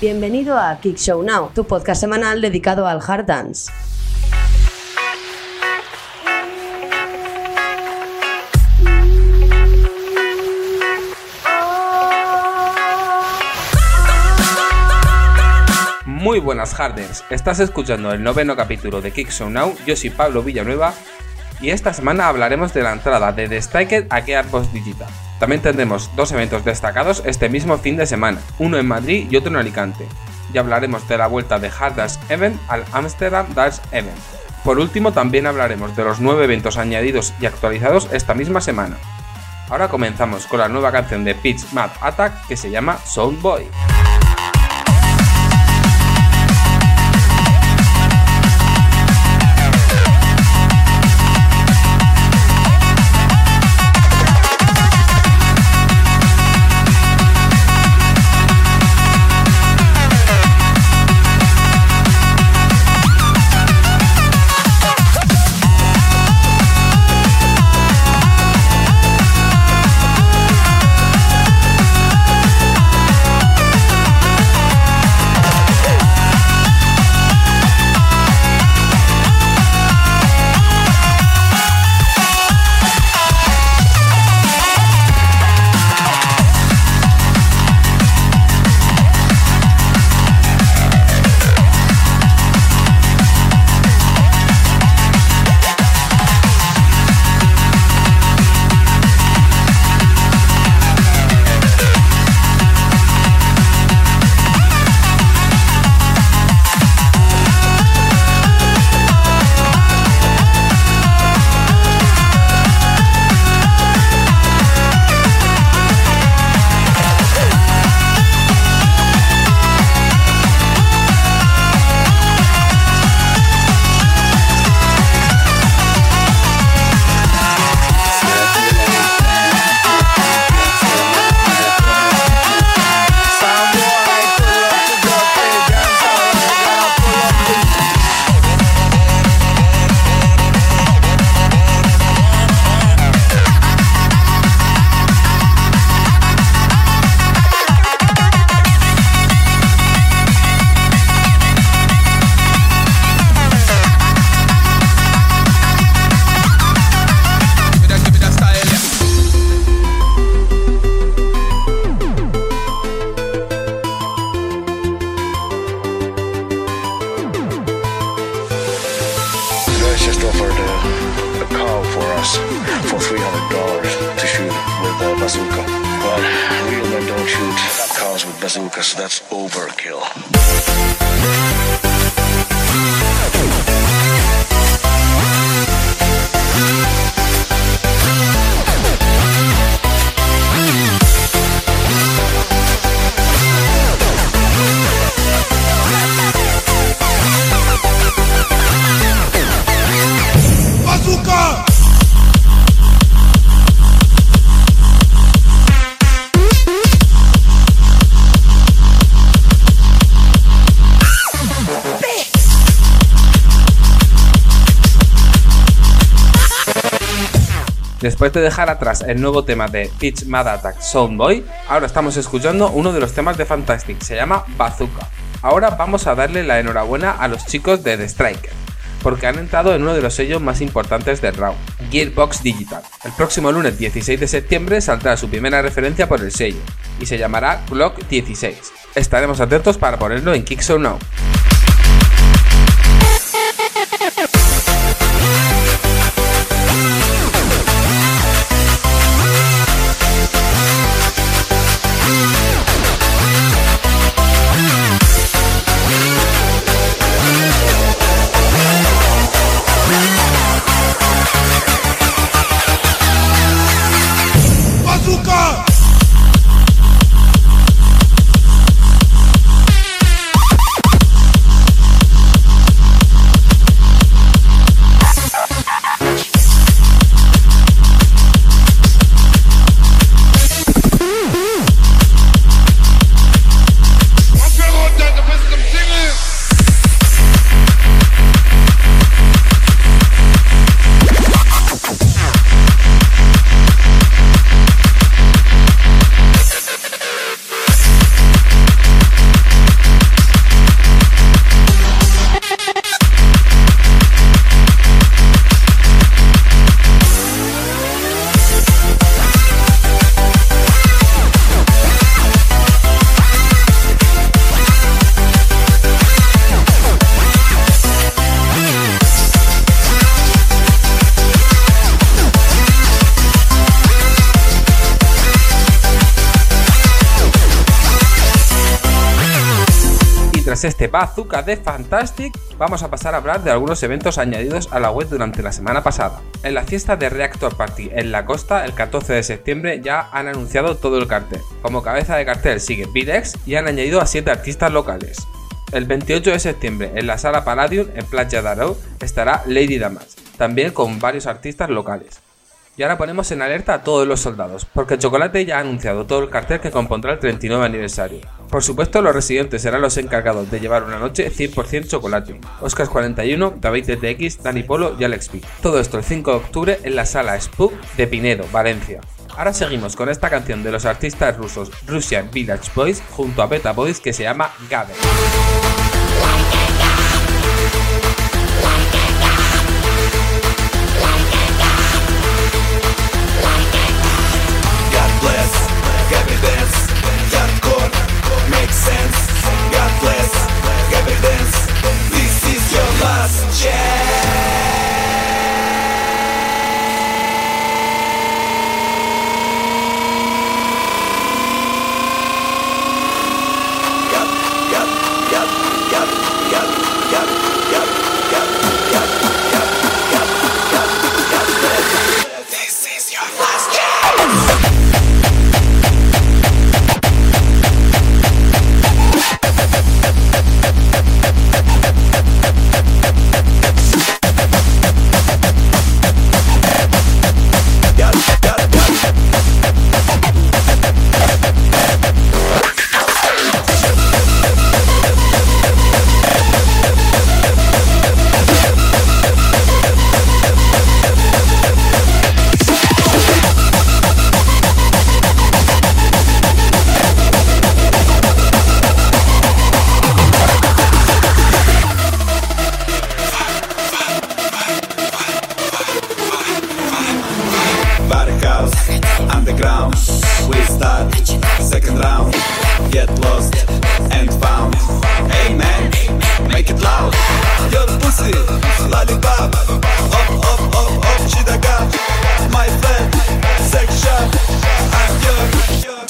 Bienvenido a Kick Show Now, tu podcast semanal dedicado al hard dance. Muy buenas Hardens, estás escuchando el noveno capítulo de Kick Show Now, yo soy Pablo Villanueva y esta semana hablaremos de la entrada de The Striker a Gearbox Digital. También tendremos dos eventos destacados este mismo fin de semana, uno en Madrid y otro en Alicante. Y hablaremos de la vuelta de Hard Dance Event al Amsterdam Dance Event. Por último también hablaremos de los nueve eventos añadidos y actualizados esta misma semana. Ahora comenzamos con la nueva canción de Pitch Mad Attack que se llama Sound Boy. With bazookas, that's overkill. Después de dejar atrás el nuevo tema de Pitch Mad Attack Soundboy, ahora estamos escuchando uno de los temas de Fantastic, se llama Bazooka. Ahora vamos a darle la enhorabuena a los chicos de The Striker, porque han entrado en uno de los sellos más importantes del round, Gearbox Digital. El próximo lunes 16 de septiembre saldrá su primera referencia por el sello, y se llamará Clock 16. Estaremos atentos para ponerlo en Kick Now. Tras este bazooka de Fantastic, vamos a pasar a hablar de algunos eventos añadidos a la web durante la semana pasada. En la fiesta de Reactor Party en la costa, el 14 de septiembre, ya han anunciado todo el cartel. Como cabeza de cartel sigue Virex y han añadido a 7 artistas locales. El 28 de septiembre, en la sala Palladium, en Playa de Arau, estará Lady Damas, también con varios artistas locales. Y ahora ponemos en alerta a todos los soldados, porque Chocolate ya ha anunciado todo el cartel que compondrá el 39 aniversario. Por supuesto, los residentes serán los encargados de llevar una noche 100% chocolate. Oscars 41, David TTX, Dani Polo y Alex P. Todo esto el 5 de octubre en la sala Spook de Pinedo, Valencia. Ahora seguimos con esta canción de los artistas rusos Russian Village Boys junto a Beta Boys que se llama Gather.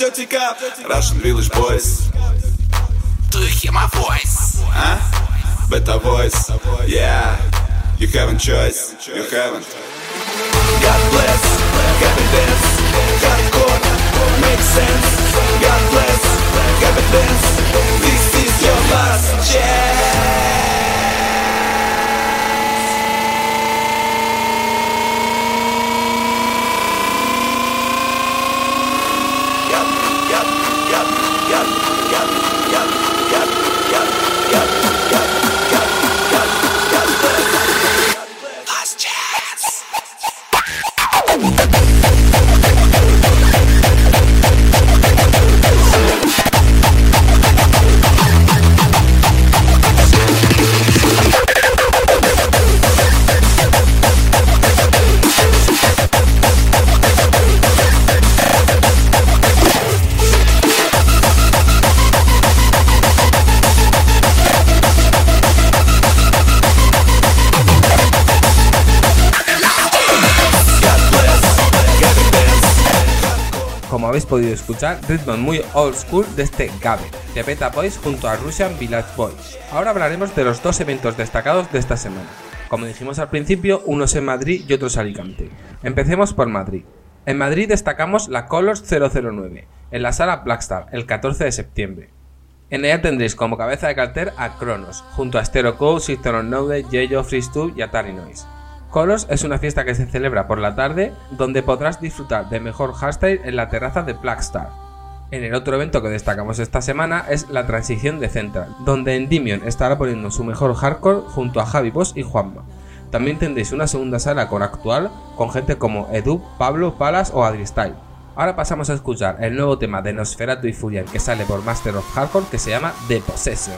Cop. Russian village boys. Do you hear my voice? Huh? Better voice. Yeah. You haven't choice. You haven't. God bless, evidence, hardcore, makes sense. God bless, evidence, this is your last chance. Habéis podido escuchar, ritmos muy old school de este Gabe, de Beta Boys junto a Russian Village Boys. Ahora hablaremos de los dos eventos destacados de esta semana. Como dijimos al principio, unos en Madrid y otros en Alicante. Empecemos por Madrid. En Madrid destacamos la Colors 009, en la sala Blackstar, el 14 de septiembre. En ella tendréis como cabeza de cartel a Kronos, junto a Stereo Code, System of Node, Yeyo, Freestube y Atari Noise. Colors es una fiesta que se celebra por la tarde donde podrás disfrutar de mejor hardstyle en la terraza de Blackstar. En el otro evento que destacamos esta semana es la transición de Central, donde Endymion estará poniendo su mejor hardcore junto a Javi Boss y Juanma. También tendréis una segunda sala con actual con gente como Edu, Pablo, Palas o Adristyle. Ahora pasamos a escuchar el nuevo tema de Nosferatu y Furian que sale por Master of Hardcore que se llama The Possession.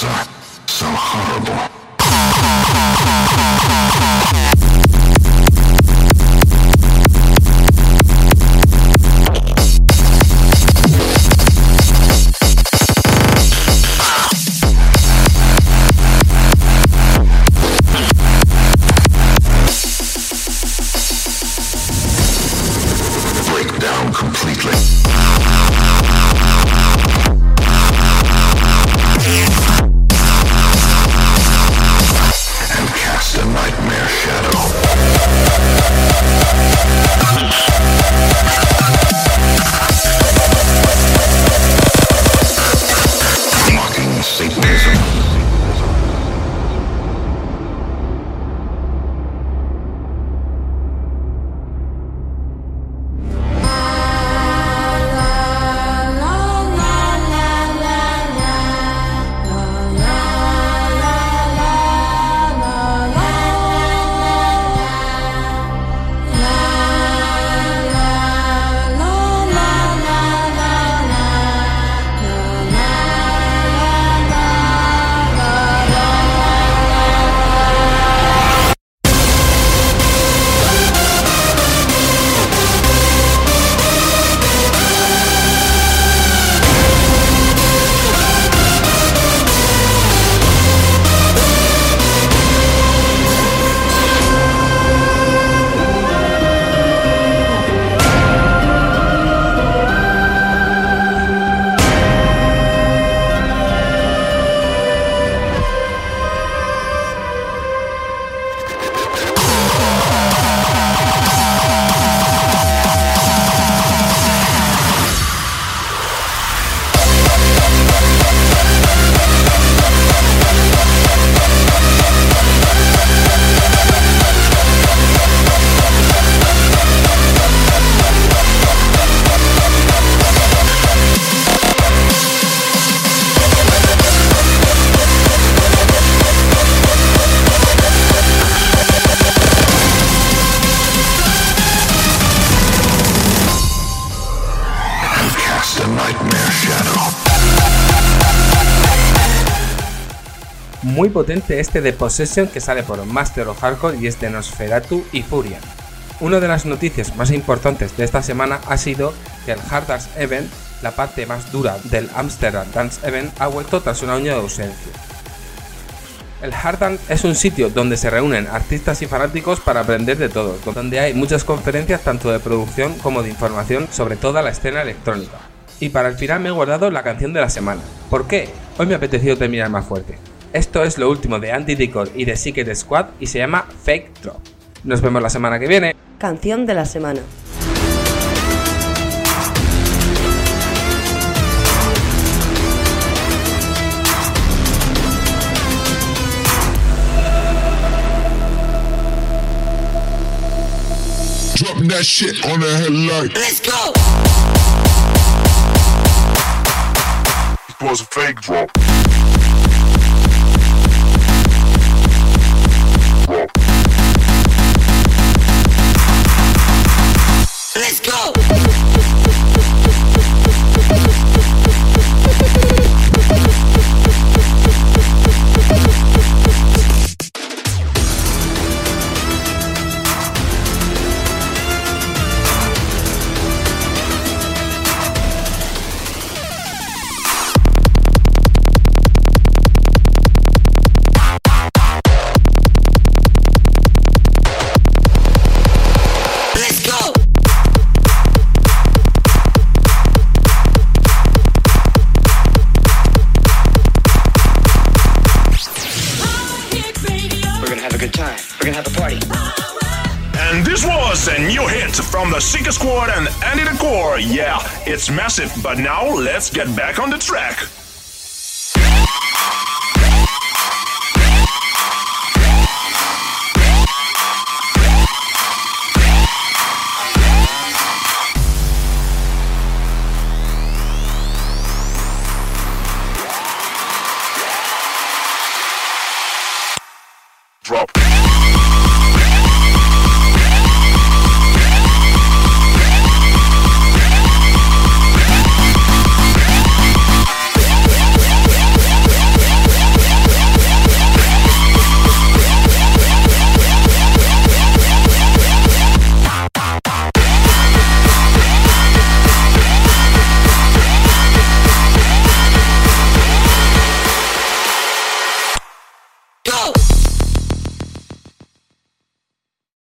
was so horrible? Muy potente este de Possession que sale por Master of Hardcore y es de Nosferatu y Furia. Una de las noticias más importantes de esta semana ha sido que el Hard Dance Event, la parte más dura del Amsterdam Dance Event, ha vuelto tras un año de ausencia. El Hard Dance es un sitio donde se reúnen artistas y fanáticos para aprender de todo, donde hay muchas conferencias tanto de producción como de información sobre toda la escena electrónica. Y para el final me he guardado la canción de la semana. ¿Por qué? Hoy me ha apetecido terminar más fuerte. Esto es lo último de Anti Decor y de Secret Squad y se llama Fake Drop. Nos vemos la semana que viene. Canción de la semana. Drop that shit on the headlight. Let's go. It was a fake drop. And this was a new hit from the Seeker Squad and Andy the Core. Yeah, it's massive, but now let's get back on the track.